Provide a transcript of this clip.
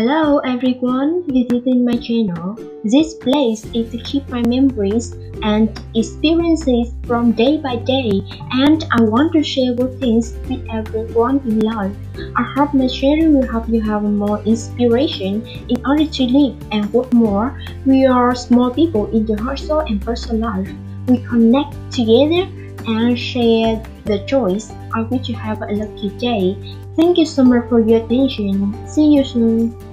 Hello everyone visiting my channel. This place is to keep my memories and experiences from day by day and I want to share good things with everyone in life. I hope my sharing will help you have more inspiration in order to live and work more. We are small people in the hustle and personal life. We connect together and share the joys. I wish you have a lucky day. Thank you so much for your attention. See you soon.